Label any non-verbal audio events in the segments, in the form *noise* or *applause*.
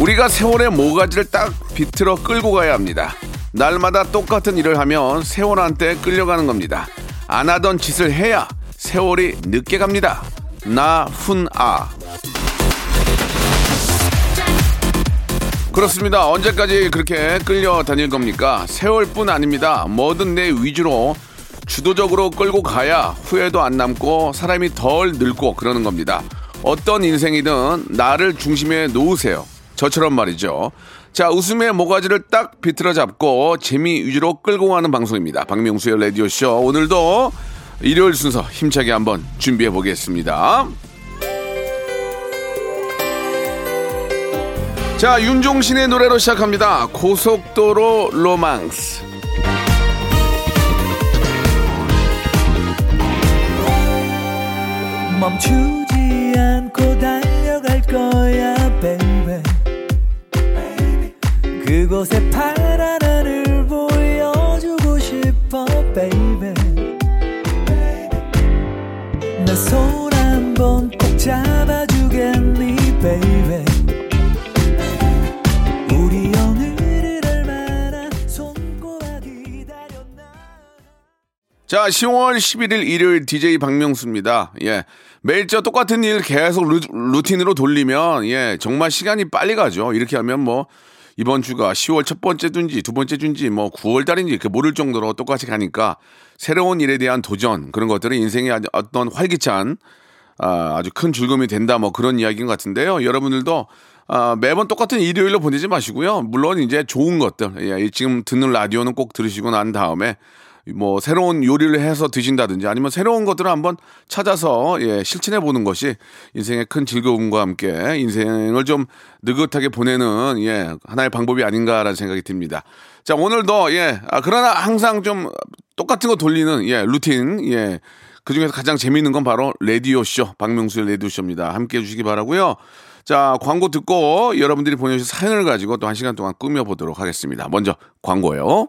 우리가 세월의 모가지를 딱 비틀어 끌고 가야 합니다 날마다 똑같은 일을 하면 세월한테 끌려가는 겁니다 안 하던 짓을 해야 세월이 늦게 갑니다 나훈아 그렇습니다. 언제까지 그렇게 끌려다닐 겁니까? 세월뿐 아닙니다. 뭐든 내 위주로 주도적으로 끌고 가야 후회도 안 남고 사람이 덜 늙고 그러는 겁니다. 어떤 인생이든 나를 중심에 놓으세요. 저처럼 말이죠. 자, 웃음의 모가지를 딱 비틀어 잡고 재미 위주로 끌고 가는 방송입니다. 박명수의 라디오쇼. 오늘도 일요일 순서 힘차게 한번 준비해 보겠습니다. 자, 윤종신의 노래로 시작합니다. 고속도로 로망스. 멈추지 않고 달려갈 거야 그곳에 파란 하늘 보여주고 싶어 baby 내손 한번 꼭 잡아주겠니 baby 우리 오늘을 얼마나 손꼽아 기다렸나 자, 10월 11일 일요일 DJ 박명수입니다. 예. 매일 저 똑같은 일 계속 루, 루틴으로 돌리면, 예, 정말 시간이 빨리 가죠. 이렇게 하면 뭐, 이번 주가 10월 첫 번째 주인지 두 번째 주인지 뭐 9월 달인지 이렇게 모를 정도로 똑같이 가니까 새로운 일에 대한 도전 그런 것들이 인생의 어떤 활기찬 아, 아주 큰 즐거움이 된다 뭐 그런 이야기인 것 같은데요. 여러분들도 아, 매번 똑같은 일요일로 보내지 마시고요. 물론 이제 좋은 것들, 예, 지금 듣는 라디오는 꼭 들으시고 난 다음에 뭐 새로운 요리를 해서 드신다든지 아니면 새로운 것들을 한번 찾아서 예, 실천해 보는 것이 인생의 큰 즐거움과 함께 인생을 좀 느긋하게 보내는 예, 하나의 방법이 아닌가라는 생각이 듭니다. 자, 오늘도 예, 아, 그러나 항상 좀 똑같은 거 돌리는 예, 루틴 예. 그 중에서 가장 재미있는 건 바로 라디오쇼, 박명수의 라디오쇼입니다. 함께 해주시기 바라고요 자, 광고 듣고 여러분들이 보내주신 사연을 가지고 또 한 시간 동안 꾸며보도록 하겠습니다. 먼저 광고요.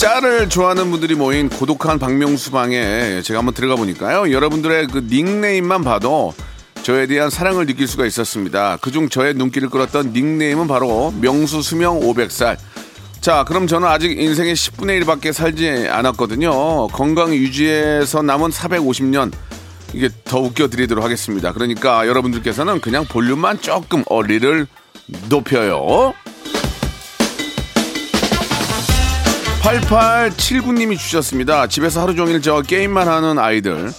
짤을 좋아하는 분들이 모인 고독한 박명수 방에 제가 한번 들어가 보니까요. 여러분들의 그 닉네임만 봐도 저에 대한 사랑을 느낄 수가 있었습니다. 그중 저의 눈길을 끌었던 닉네임은 바로 명수 수명 500살. 자, 그럼 저는 아직 인생의 10분의 1밖에 살지 않았거든요. 건강 유지에서 남은 450년. 이게 더 웃겨드리도록 하겠습니다. 그러니까 여러분들께서는 그냥 볼륨만 조금 어리를 높여요. 8879님이 주셨습니다. 집에서 하루 종일 저 게임만 하는 아이들.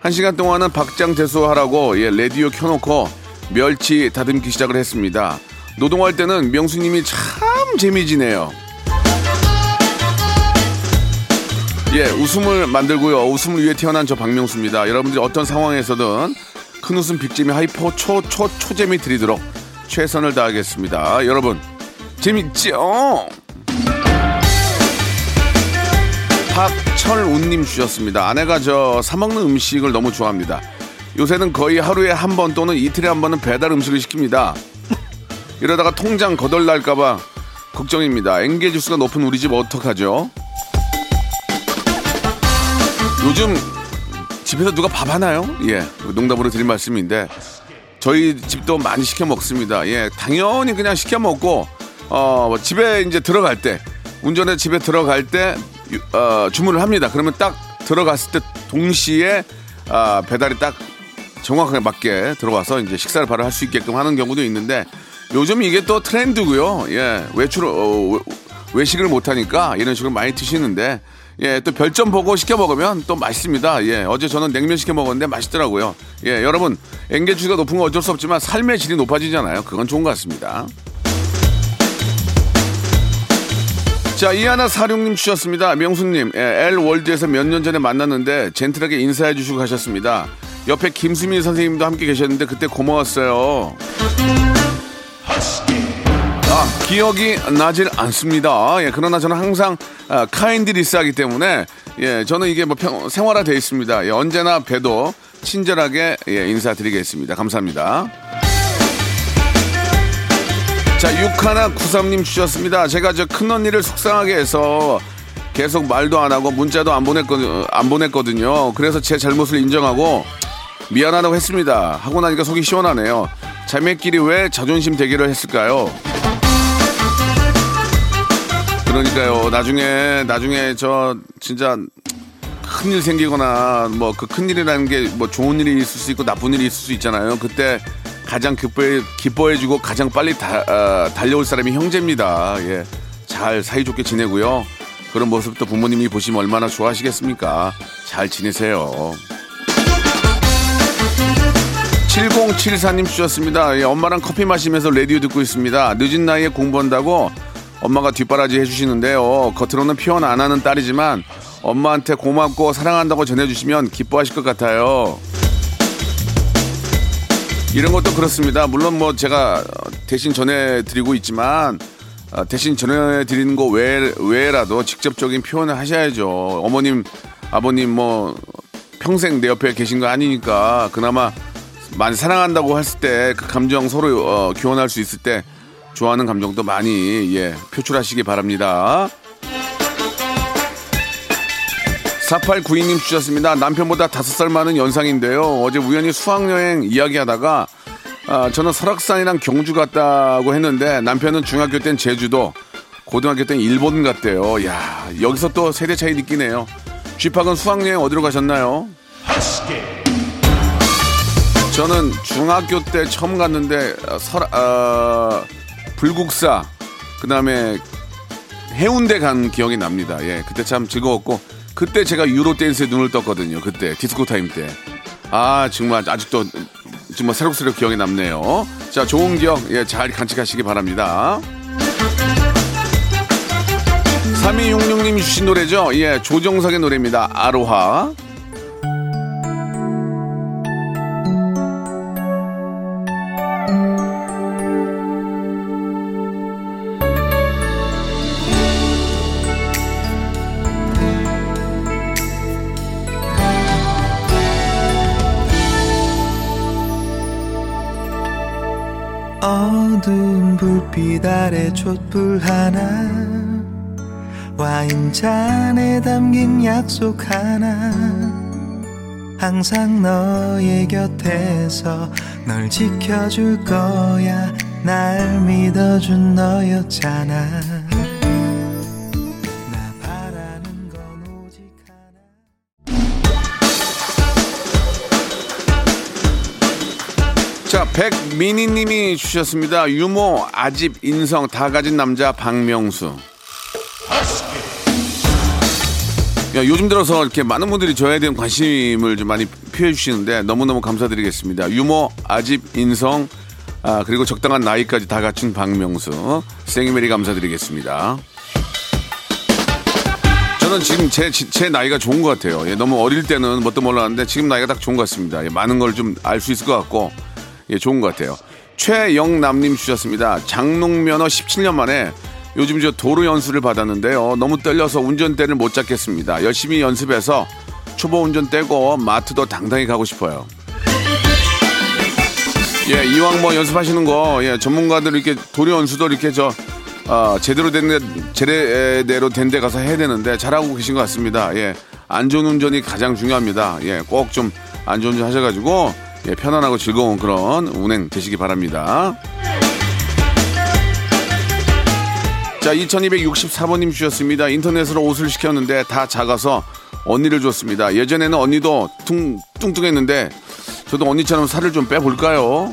한 시간 동안은 박장대소 하라고 예, 라디오 켜놓고 멸치 다듬기 시작을 했습니다. 노동할 때는 명수님이 참 재미지네요. 예, 웃음을 만들고요. 웃음을 위해 태어난 저 박명수입니다. 여러분들이 어떤 상황에서든 큰 웃음 big재미 hyper 초, 초, 초재미 드리도록 최선을 다하겠습니다. 여러분, 재밌죠? 박철운님 주셨습니다. 아내가 저 사먹는 음식을 너무 좋아합니다. 요새는 거의 하루에 한 번 또는 이틀에 한 번은 배달 음식을 시킵니다. 이러다가 통장 거덜날까봐 걱정입니다. 엥겔 지수가 높은 우리 집 어떡하죠? 요즘 집에서 누가 밥 하나요? 예, 농담으로 드릴 말씀인데 저희 집도 많이 시켜 먹습니다. 예, 당연히 그냥 시켜 먹고 어, 집에 이제 들어갈 때 운전해 집에 들어갈 때 유- 어, 주문을 합니다. 그러면 딱 들어갔을 때 동시에 아, 배달이 딱 정확하게 맞게 들어와서 이제 식사를 바로 할 수 있게끔 하는 경우도 있는데 요즘 이게 또 트렌드고요. 예, 외출 어, 외, 식을 못 하니까 이런 식으로 많이 드시는데 예, 또 별점 보고 시켜 먹으면 또 맛있습니다. 예, 어제 저는 냉면 시켜 먹었는데 맛있더라고요. 예, 여러분 엔게지가 높은 건 어쩔 수 없지만 삶의 질이 높아지잖아요. 그건 좋은 것 같습니다. 자, 이하나 사룡님 주셨습니다. 명수님, 예, L월드에서 몇 년 전에 만났는데 젠틀하게 인사해 주시고 가셨습니다. 옆에 김수민 선생님도 함께 계셨는데 그때 고마웠어요. 아, 기억이 나질 않습니다. 예, 그러나 저는 항상 아, kindness 하기 때문에 예, 저는 이게 뭐 평, 생활화 되어 있습니다. 예, 언제나 봬도 친절하게 예, 인사드리겠습니다. 감사합니다. 자, 육하나 구삼님 주셨습니다. 제가 저 큰언니를 속상하게 해서 계속 말도 안 하고 문자도 안 보냈거든, 안 보냈거든요. 그래서 제 잘못을 인정하고 미안하다고 했습니다. 하고 나니까 속이 시원하네요. 자매끼리 왜 자존심 대결을 했을까요? 그러니까요. 나중에 나중에 저 진짜 큰일 생기거나 뭐 그 큰일이라는 게 뭐 좋은 일이 있을 수 있고 나쁜 일이 있을 수 있잖아요. 그때 가장 기뻐해, 기뻐해주고 가장 빨리 다, 어, 달려올 사람이 형제입니다. 예. 잘 사이좋게 지내고요. 그런 모습도 부모님이 보시면 얼마나 좋아하시겠습니까? 잘 지내세요. 7074님 주셨습니다. 예, 엄마랑 커피 마시면서 라디오 듣고 있습니다. 늦은 나이에 공부한다고 엄마가 뒷바라지 해주시는데요. 겉으로는 표현 안 하는 딸이지만 엄마한테 고맙고 사랑한다고 전해주시면 기뻐하실 것 같아요. 이런 것도 그렇습니다. 물론 뭐 제가 대신 전해드리고 있지만 어, 대신 전해드리는 거 외, 외라도 직접적인 표현을 하셔야죠. 어머님, 아버님 뭐 평생 내 옆에 계신 거 아니니까 그나마 많이 사랑한다고 했을 때 그 감정 서로 어, 교환할 수 있을 때 좋아하는 감정도 많이 예, 표출하시기 바랍니다. 4892님 주셨습니다. 남편보다 5살 많은 연상인데요. 어제 우연히 수학여행 이야기하다가 아, 저는 설악산이랑 경주 갔다고 했는데 남편은 중학교 땐 제주도, 고등학교 땐 일본 갔대요. 야 여기서 또 세대 차이 느끼네요. 쥐팍은 수학여행 어디로 가셨나요? 저는 중학교 때 처음 갔는데 어, 설, 어, 불국사 그 다음에 해운대 간 기억이 납니다. 예, 그때 참 즐거웠고 그때 제가 유로 댄스에 눈을 떴거든요. 그때 디스코 타임 때. 아 정말 아직도 정말 새록새록 기억이 남네요. 자 좋은 기억 예, 잘 간직하시기 바랍니다. 3266님이 주신 노래죠. 예, 조정석의 노래입니다. 아로하. 불빛 아래 촛불 하나 와인잔에 담긴 약속 하나 항상 너의 곁에서 널 지켜줄 거야. 날 믿어준 너였잖아 자, 백민희 님이 주셨습니다. 유모, 아집, 인성 다 가진 남자 박명수. 야, 요즘 들어서 이렇게 많은 분들이 저에 대한 관심을 좀 많이 표해 주시는데 너무너무 감사드리겠습니다. 유모, 아집, 인성, 아, 그리고 적당한 나이까지 다 갖춘 박명수. 생이메리 감사드리겠습니다. 저는 지금 제, 제 나이가 좋은 것 같아요. 예, 너무 어릴 때는 뭣도 몰랐는데 지금 나이가 딱 좋은 것 같습니다. 예, 많은 걸 좀 알 수 있을 것 같고 예, 좋은 것 같아요. 최영남님 주셨습니다. 장롱면허 17년 만에 요즘 저 도로 연수를 받았는데요. 너무 떨려서 운전대를 못 잡겠습니다. 열심히 연습해서 초보 운전 떼고 마트도 당당히 가고 싶어요. 예, 이왕 뭐 연습하시는 거, 예, 전문가들 이렇게 도로 연수도 이렇게 저, 어, 제대로 된, 데, 제대로 된 데 가서 해야 되는데 잘하고 계신 것 같습니다. 예, 안전 운전이 가장 중요합니다. 예, 꼭 좀 안전 운전 하셔가지고, 예, 편안하고 즐거운 그런 운행 되시기 바랍니다. 자, 2264번님 주셨습니다. 인터넷으로 옷을 시켰는데 다 작아서 언니를 줬습니다. 예전에는 언니도 퉁, 뚱뚱했는데 저도 언니처럼 살을 좀 빼볼까요?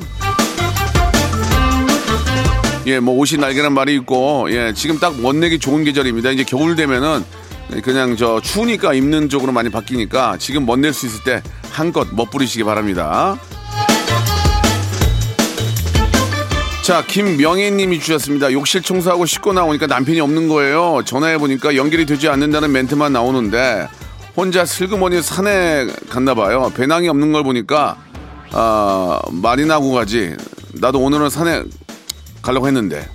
예, 뭐 옷이 날개란 말이 있고 예, 지금 딱 멋내기 좋은 계절입니다. 이제 겨울 되면은 그냥 저 추우니까 입는 쪽으로 많이 바뀌니까 지금 멋낼 수 있을 때 한껏 멋부리시기 바랍니다. 자, 김명혜님이 주셨습니다. 욕실 청소하고 씻고 나오니까 남편이 없는 거예요. 전화해 보니까 연결이 되지 않는다는 멘트만 나오는데 혼자 슬그머니 산에 갔나 봐요. 배낭이 없는 걸 보니까 아, 말이 나고 가지. 나도 오늘은 산에 가려고 했는데.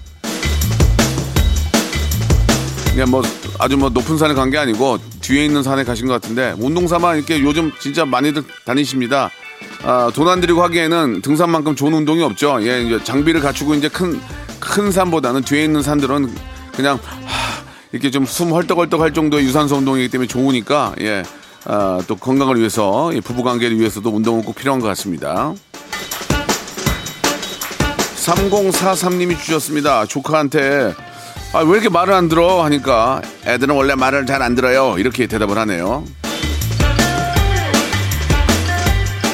그냥 뭐 아주 뭐 높은 산에 간 게 아니고 뒤에 있는 산에 가신 것 같은데 운동 삼아 이렇게 요즘 진짜 많이들 다니십니다. 아, 돈 안 들이고 하기에는 등산만큼 좋은 운동이 없죠. 예, 이제 장비를 갖추고 이제 큰, 큰 산보다는 뒤에 있는 산들은 그냥 하, 이렇게 좀 숨 헐떡헐떡 할 정도의 유산소 운동이기 때문에 좋으니까 예, 아, 또 건강을 위해서 예, 부부 관계를 위해서도 운동은 꼭 필요한 것 같습니다. 3043님이 주셨습니다. 조카한테 아, 왜 이렇게 말을 안 들어? 하니까 애들은 원래 말을 잘 안 들어요. 이렇게 대답을 하네요.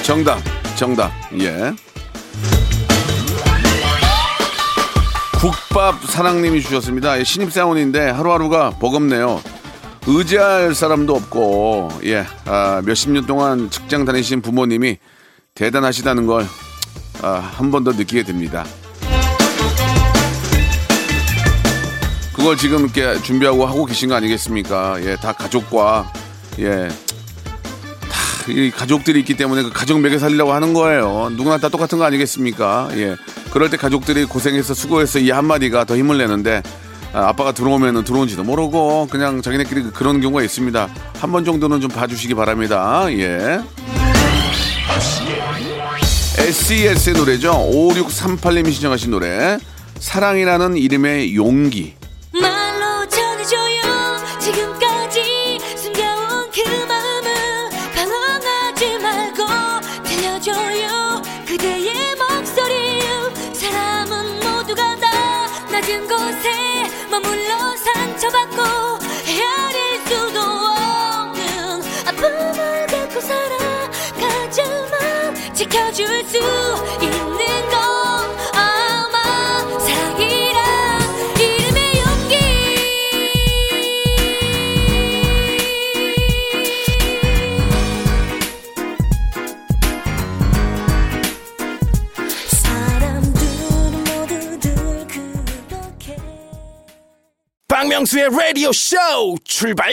정답, 정답, 예. 국밥 사랑님이 주셨습니다. 예, 신입사원인데 하루하루가 버겁네요. 의지할 사람도 없고, 예, 아, 몇십 년 동안 직장 다니신 부모님이 대단하시다는 걸, 아, 한 번 더 느끼게 됩니다. 그걸 지금 이렇게 준비하고 하고 계신 거 아니겠습니까? 예, 다 가족과, 예, 이 가족들이 있기 때문에 그 가족 먹여 살리려고 하는 거예요. 누구나 다 똑같은 거 아니겠습니까? 예. 그럴 때 가족들이 고생해서 수고해서 이 한마디가 더 힘을 내는데 아, 아빠가 들어오면은 들어온지도 모르고 그냥 자기네끼리 그런 경우가 있습니다. 한 번 정도는 좀 봐주시기 바랍니다. 예. SES의 노래죠. 5638님이 신청하신 노래. 사랑이라는 이름의 용기. 그대의 목소리. 사람은 모두가 다 낮은 곳에 머물러 상처받고 헤아릴 수도 없는 아픔을 갖고 살아가지만 지켜줄 수 박명수의 라디오 쇼 출발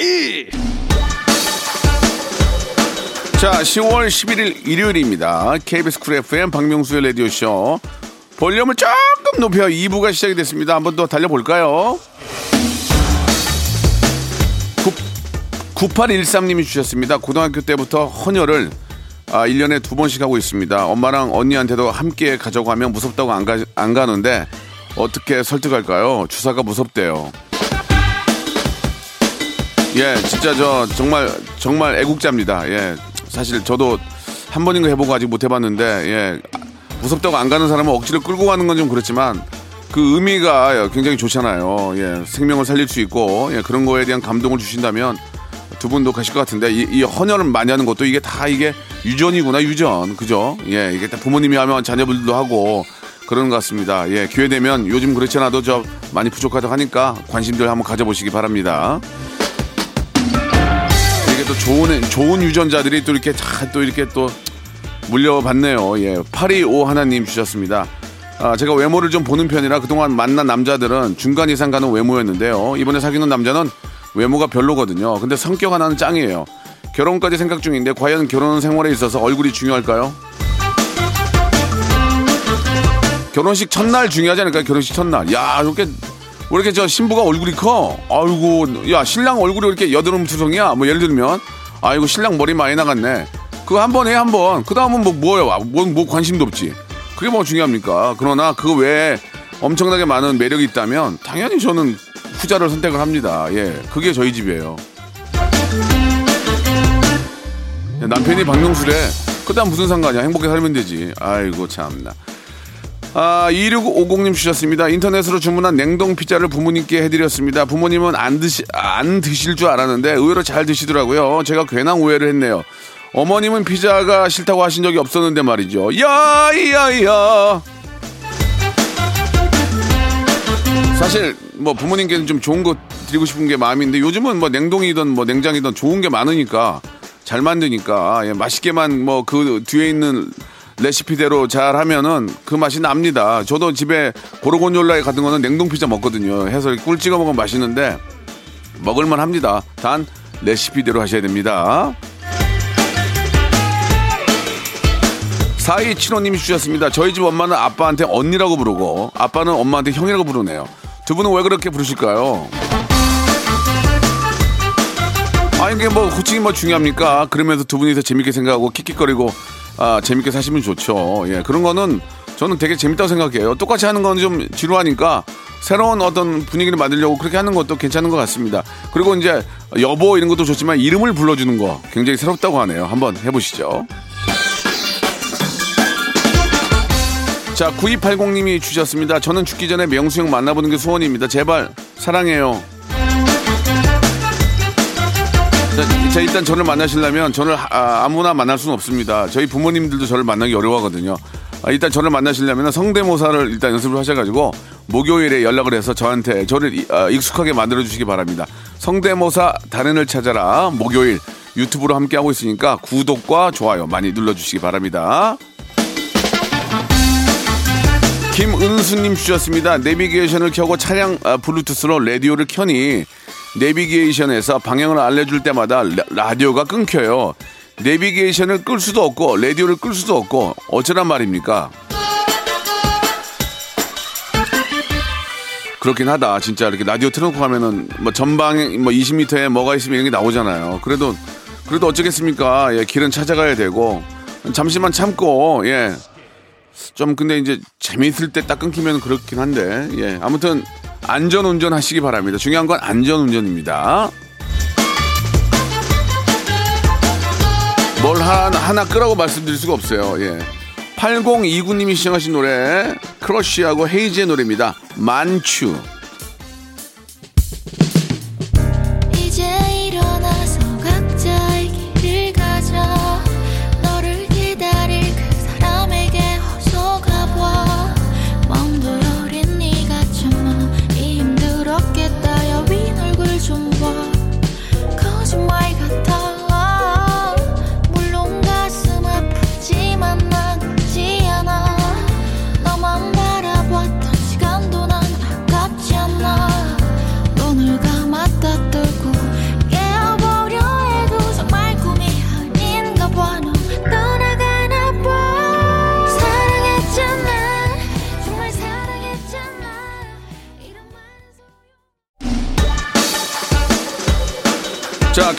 자, 10월 11일 일요일입니다. KBS Cool FM 박명수의 라디오 쇼. 볼륨을 조금 높여 2부가 시작이 됐습니다. 한번 더 달려볼까요? 9813님이 주셨습니다. 고등학교 때부터 헌혈을 아, 1년에 두 번씩 하고 있습니다. 엄마랑 언니한테도 함께 가자고 하면 무섭다고 안, 가, 안 가는데 어떻게 설득할까요? 주사가 무섭대요. 예, 진짜 저 정말 정말 애국자입니다. 예, 사실 저도 한 번인가 해보고 아직 못 해봤는데 예, 무섭다고 안 가는 사람은 억지로 끌고 가는 건 좀 그렇지만 그 의미가 굉장히 좋잖아요. 예, 생명을 살릴 수 있고 예, 그런 거에 대한 감동을 주신다면 두 분도 가실 것 같은데 이, 이 헌혈을 많이 하는 것도 이게 다 이게 유전이구나 유전 그죠? 예, 이게 다 부모님이 하면 자녀분들도 하고 그런 것 같습니다. 예, 기회 되면 요즘 그렇지 않아도 저 많이 부족하다고 하니까 관심들 한번 가져보시기 바랍니다. 또 좋은 좋은 유전자들이 또 이렇게 다또 이렇게 또 물려받네요. 예, 825 하나님 주셨습니다. 아, 제가 외모를 좀 보는 편이라 그동안 만난 남자들은 중간 이상 가는 외모였는데요. 이번에 사귀는 남자는 외모가 별로거든요. 근데 성격 하나는 짱이에요. 결혼까지 생각 중인데 과연 결혼 생활에 있어서 얼굴이 중요할까요? 결혼식 첫날 중요하지 않을까요? 결혼식 첫날. 야, 이렇게 왜 이렇게 저 신부가 얼굴이 커? 아이고, 야 신랑 얼굴이 왜 이렇게 여드름 투성이야? 뭐 예를 들면, 아이고 신랑 머리 많이 나갔네. 그거 한 번 해, 한 번. 그 다음은 뭐 뭐야? 뭐, 뭐 관심도 없지. 그게 뭐 중요합니까? 그러나 그 외에 엄청나게 많은 매력이 있다면 당연히 저는 후자를 선택을 합니다. 예, 그게 저희 집이에요. 남편이 박명수래. 그다음 무슨 상관이야? 행복하게 살면 되지. 아이고 참나. 아, 2650님 주셨습니다. 인터넷으로 주문한 냉동 피자를 부모님께 해드렸습니다. 부모님은 안 드시, 안 드실 줄 알았는데 의외로 잘 드시더라고요. 제가 괜한 오해를 했네요. 어머님은 피자가 싫다고 하신 적이 없었는데 말이죠. 야, 야, 야. 사실 뭐 부모님께는 좀 좋은 거 드리고 싶은 게 마음인데 요즘은 뭐 냉동이든 뭐 냉장이든 좋은 게 많으니까 잘 만드니까 예, 맛있게만 뭐 그 뒤에 있는 레시피대로 잘 하면은 그 맛이 납니다. 저도 집에 고르곤졸라에 같은 거는 냉동 피자 먹거든요. 해서 꿀 찍어 먹으면 맛있는데 먹을만 합니다. 단 레시피대로 하셔야 됩니다. 4275님이 주셨습니다. 저희 집 엄마는 아빠한테 언니라고 부르고 아빠는 엄마한테 형이라고 부르네요. 두 분은 왜 그렇게 부르실까요? 아 이게 뭐 호칭이 뭐 중요합니까? 그러면서 두 분이서 재밌게 생각하고 킥킥거리고 아 재밌게 사시면 좋죠. 예 그런 거는 저는 되게 재밌다고 생각해요. 똑같이 하는 건 좀 지루하니까 새로운 어떤 분위기를 만들려고 그렇게 하는 것도 괜찮은 것 같습니다. 그리고 이제 여보 이런 것도 좋지만 이름을 불러주는 거 굉장히 새롭다고 하네요. 한번 해보시죠. 자, 9280님이 주셨습니다. 저는 죽기 전에 명수 형 만나보는 게 소원입니다. 제발 사랑해요. 자, 자, 일단 저를 만나시려면 저를 아, 무나 만날 수는 없습니다. 저희 부모님들도 저를 만나기 어려워하거든요. 아, 일단 저를 만나시려면 성대모사를 일단 연습을 하셔가지고 목요일에 연락을 해서 저한테 저를 이- 아, 익숙하게 만들어 주시기 바랍니다. 성대모사 달인을 찾아라 목요일 유튜브로 함께 하고 있으니까 구독과 좋아요 많이 눌러주시기 바랍니다. 김은수님 주셨습니다. 내비게이션을 켜고 차량 아, 블루투스로 라디오를 켜니 내비게이션에서 방향을 알려줄 때마다 라, 라디오가 끊겨요. 내비게이션을 끌 수도 없고 라디오를 끌 수도 없고 어쩌란 말입니까? 그렇긴 하다. 진짜 이렇게 라디오 틀어놓고 가면은 뭐 전방에 뭐 20m에 뭐가 있으면 이런 게 나오잖아요. 그래도 그래도 어쩌겠습니까? 예, 길은 찾아가야 되고 잠시만 참고 예. 좀 근데 이제 재미있을 때 딱 끊기면 그렇긴 한데 예 아무튼 안전 운전하시기 바랍니다. 중요한 건 안전 운전입니다. 뭘 하나, 하나 끄라고 말씀드릴 수가 없어요. 예. 8029님이 시청하신 노래 크러쉬하고 헤이즈의 노래입니다. 만추.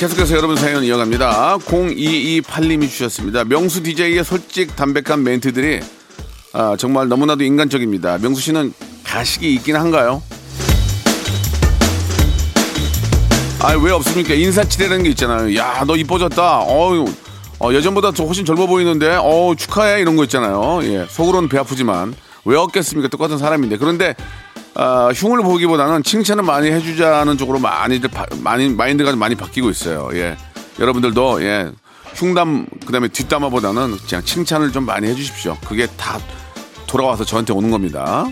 계속해서 여러분 사연 이어갑니다. 0228님이 주셨습니다. 명수 DJ의 솔직 담백한 멘트들이 아, 정말 너무나도 인간적입니다. 명수 씨는 가식이 있긴 한가요? 아, 왜 없습니까? 인사치레라는 게 있잖아요. 야, 너 이뻐졌다. 어유, 어, 예전보다 더 훨씬 젊어 보이는데, 어, 축하해. 이런 거 있잖아요. 예, 속으로는 배 아프지만. 왜 없겠습니까? 똑같은 사람인데. 그런데, 아, 흉을 보기보다는 칭찬을 많이 해주자는 쪽으로 많이들, 바- 많이, 마인드가 많이 바뀌고 있어요. 예. 여러분들도, 예. 흉담, 그 다음에 뒷담화보다는 그냥 칭찬을 좀 많이 해주십시오. 그게 다 돌아와서 저한테 오는 겁니다.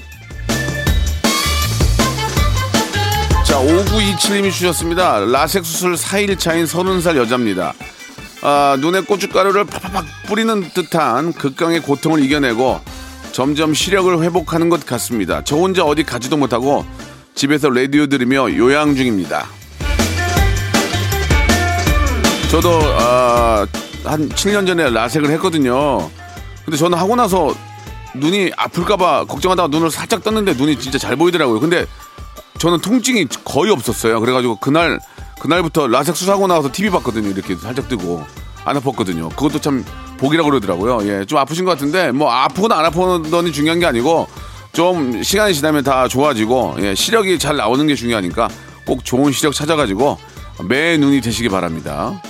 자, 5927님이 주셨습니다. 라섹 수술 4일 차인 30살 여자입니다. 아, 눈에 고춧가루를 팍팍팍 뿌리는 듯한 극강의 고통을 이겨내고 점점 시력을 회복하는 것 같습니다. 저 혼자 어디 가지도 못하고 집에서 라디오 들으며 요양 중입니다. 저도 아, 한 7년 전에 라섹을 했거든요. 근데 저는 하고 나서 눈이 아플까봐 걱정하다가 눈을 살짝 떴는데 눈이 진짜 잘 보이더라고요. 근데 저는 통증이 거의 없었어요. 그래가지고 그날 그날부터 라섹 수술하고 나와서 TV 봤거든요. 이렇게 살짝 뜨고 안 아팠거든요. 그것도 참 복이라 고 그러더라고요. 예, 좀 아프신 것 같은데 뭐 아프거나 안 아프거나 중요한 게 아니고 좀 시간이 지나면 다 좋아지고 예, 시력이 잘 나오는 게 중요하니까 꼭 좋은 시력 찾아가지고 매 눈이 되시기 바랍니다.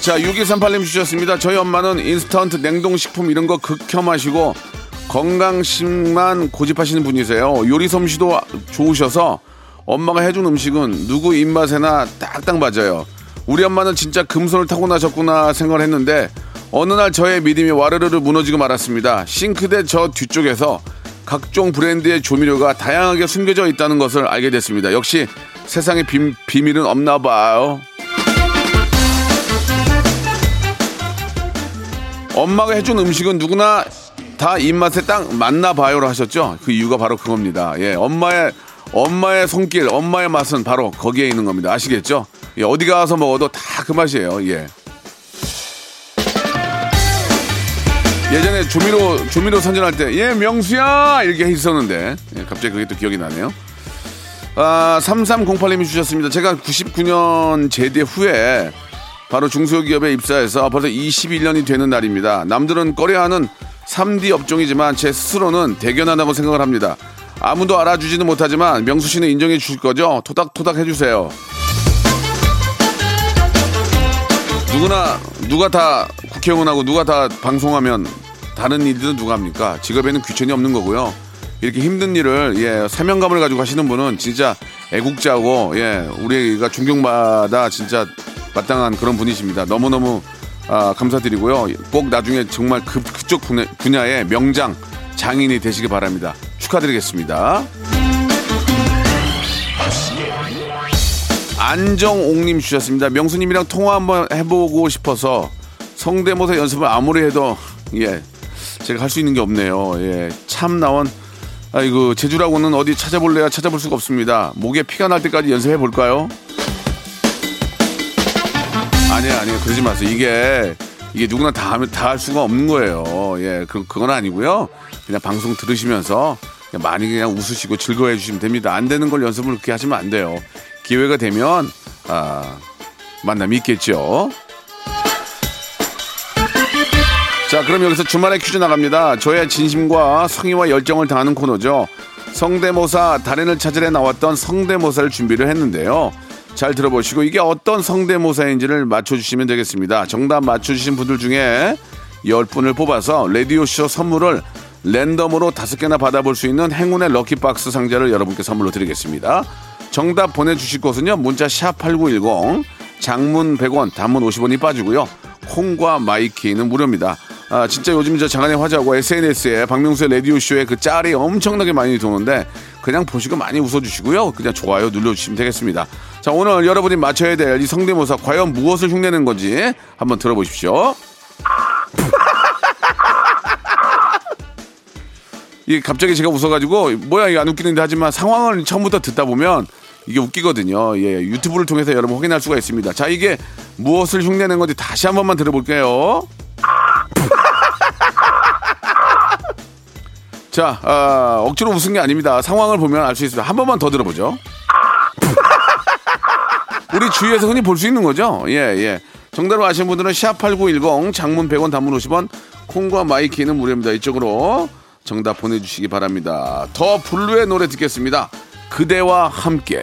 자, 6238님 주셨습니다. 저희 엄마는 인스턴트 냉동식품 이런 거 극혐하시고 건강식만 고집하시는 분이세요. 요리 솜씨도 좋으셔서 엄마가 해준 음식은 누구 입맛에나 딱딱 맞아요. 우리 엄마는 진짜 금손을 타고나셨구나 생각을 했는데 어느 날 저의 믿음이 와르르르 무너지고 말았습니다. 싱크대 저 뒤쪽에서 각종 브랜드의 조미료가 다양하게 숨겨져 있다는 것을 알게 됐습니다. 역시 세상에 비, 비밀은 없나 봐요. 엄마가 해준 음식은 누구나 다 입맛에 딱 맞나 봐요로 하셨죠? 그 이유가 바로 그겁니다. 예, 엄마의 엄마의 손길, 엄마의 맛은 바로 거기에 있는 겁니다. 아시겠죠? 예, 어디 가서 먹어도 다 그 맛이에요. 예. 예전에 조미료 조미료 선전할 때 예 명수야 이렇게 했었는데 예, 갑자기 그게 또 기억이 나네요. 아 3308님이 주셨습니다. 제가 99년 제대 후에 바로 중소기업에 입사해서 벌써 21년이 되는 날입니다. 남들은 꺼려하는 3D 업종이지만 제 스스로는 대견하다고 생각을 합니다. 아무도 알아주지는 못하지만 명수 씨는 인정해 주실 거죠? 토닥토닥 해주세요. 누구나 누가 다 국회의원하고 누가 다 방송하면 다른 일들은 누가 합니까? 직업에는 귀천이 없는 거고요. 이렇게 힘든 일을 예 사명감을 가지고 하시는 분은 진짜 애국자고 예 우리가 존경받아 진짜 마땅한 그런 분이십니다. 너무 너무 아, 감사드리고요. 꼭 나중에 정말 그, 그쪽 분야, 분야의 명장 장인이 되시길 바랍니다. 축하드리겠습니다. 안정옥님 주셨습니다. 명수님이랑 통화 한번 해보고 싶어서 성대모사 연습을 아무리 해도 예 제가 할 수 있는 게 없네요. 예, 참 나온 아이고 제주라고는 어디 찾아볼래야 찾아볼 수가 없습니다. 목에 피가 날 때까지 연습해 볼까요? 아니에요, 아니에요. 그러지 마세요. 이게 이게 누구나 다 다 할 수가 없는 거예요. 예, 그 그건 아니고요. 그냥 방송 들으시면서 많이 그냥 웃으시고 즐거워해 주시면 됩니다. 안 되는 걸 연습을 그렇게 하시면 안 돼요. 기회가 되면 아 만남이 있겠죠. 자, 그럼 여기서 주말에 퀴즈 나갑니다. 저의 진심과 성의와 열정을 다하는 코너죠. 성대모사 달인을 찾으러 나왔던 성대모사를 준비를 했는데요. 잘 들어보시고 이게 어떤 성대모사인지를 맞춰주시면 되겠습니다. 정답 맞춰주신 분들 중에 10분을 뽑아서 라디오쇼 선물을 랜덤으로 다섯 개나 받아볼 수 있는 행운의 lucky box 상자를 여러분께 선물로 드리겠습니다. 정답 보내주실 곳은요. 문자 샵 8910 장문 100원 단문 50원이 빠지고요. 콩과 마이K는 무료입니다. 아, 진짜 요즘 저 장안의 화제하고 SNS에 박명수의 라디오쇼에 그 짤이 엄청나게 많이 도는데 그냥 보시고 많이 웃어주시고요. 그냥 좋아요 눌러주시면 되겠습니다. 자, 오늘 여러분이 맞춰야 될 이 성대모사 과연 무엇을 흉내낸 건지 한번 들어보십시오. *laughs* 이게 갑자기 제가 웃어가지고 뭐야 이게 안 웃기는데 하지만 상황을 처음부터 듣다 보면 이게 웃기거든요. 예, 유튜브를 통해서 여러분 확인할 수가 있습니다. 자, 이게 무엇을 흉내낸 건지 다시 한 번만 들어볼게요. *laughs* 자, 아, 억지로 웃은 게 아닙니다. 상황을 보면 알 수 있습니다. 한 번만 더 들어보죠. *laughs* 우리 주위에서 흔히 볼 수 있는 거죠? 예, 예. 정답을 아시는 분들은 샵8910 장문 100원 단문 50원 콩과 마이K는 무료입니다. 이쪽으로 정답 보내주시기 바랍니다. 더 블루의 노래 듣겠습니다. 그대와 함께.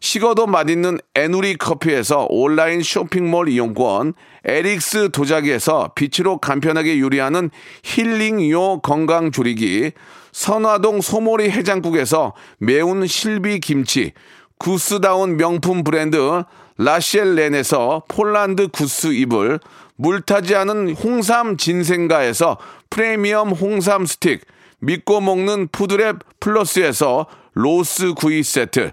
식어도 맛있는 에누리 커피에서 온라인 쇼핑몰 이용권 에릭스 도자기에서 빛으로 간편하게 요리하는 힐링요 건강조리기 선화동 소머리 해장국에서 매운 실비 김치 구스다운 명품 브랜드 라셸렌에서 폴란드 구스 이불, 물타지 않은 홍삼 진생가에서 프리미엄 홍삼 스틱, 믿고 먹는 푸드랩 플러스에서 로스 구이 세트,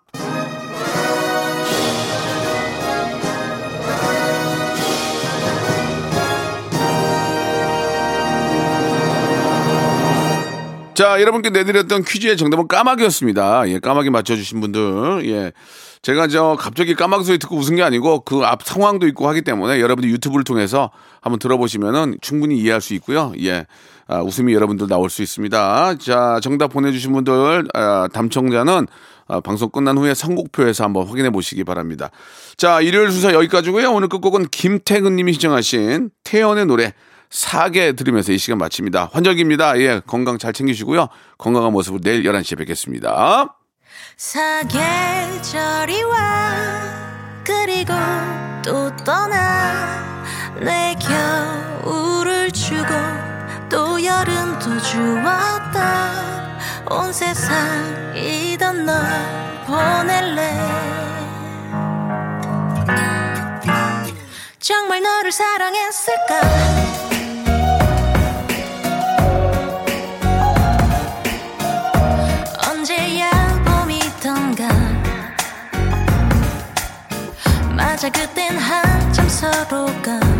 자, 여러분께 내드렸던 퀴즈의 정답은 까마귀였습니다. 예, 까마귀 맞춰주신 분들, 예. 제가 저 갑자기 까마귀 소리 듣고 웃은 게 아니고 그 앞 상황도 있고 하기 때문에 여러분들 유튜브를 통해서 한번 들어보시면은 충분히 이해할 수 있고요. 예. 아, 웃음이 여러분들 나올 수 있습니다. 자, 정답 보내주신 분들, 아, 담청자는 아, 방송 끝난 후에 선곡표에서 한번 확인해 보시기 바랍니다. 자, 일요일 순서 여기까지고요. 오늘 끝곡은 김태근 님이 시청하신 태연의 노래 사계 들으면서 이 시간 마칩니다. 환절기입니다. 예, 건강 잘 챙기시고요. 건강한 모습으로 내일 11시에 뵙겠습니다. 사계절이 와 그리고 또 떠나 내 겨울을 주고 또 여름도 주었다 온 세상 이던 널 보낼래 정말 너를 사랑했을까 맞아 그땐 한참 서로가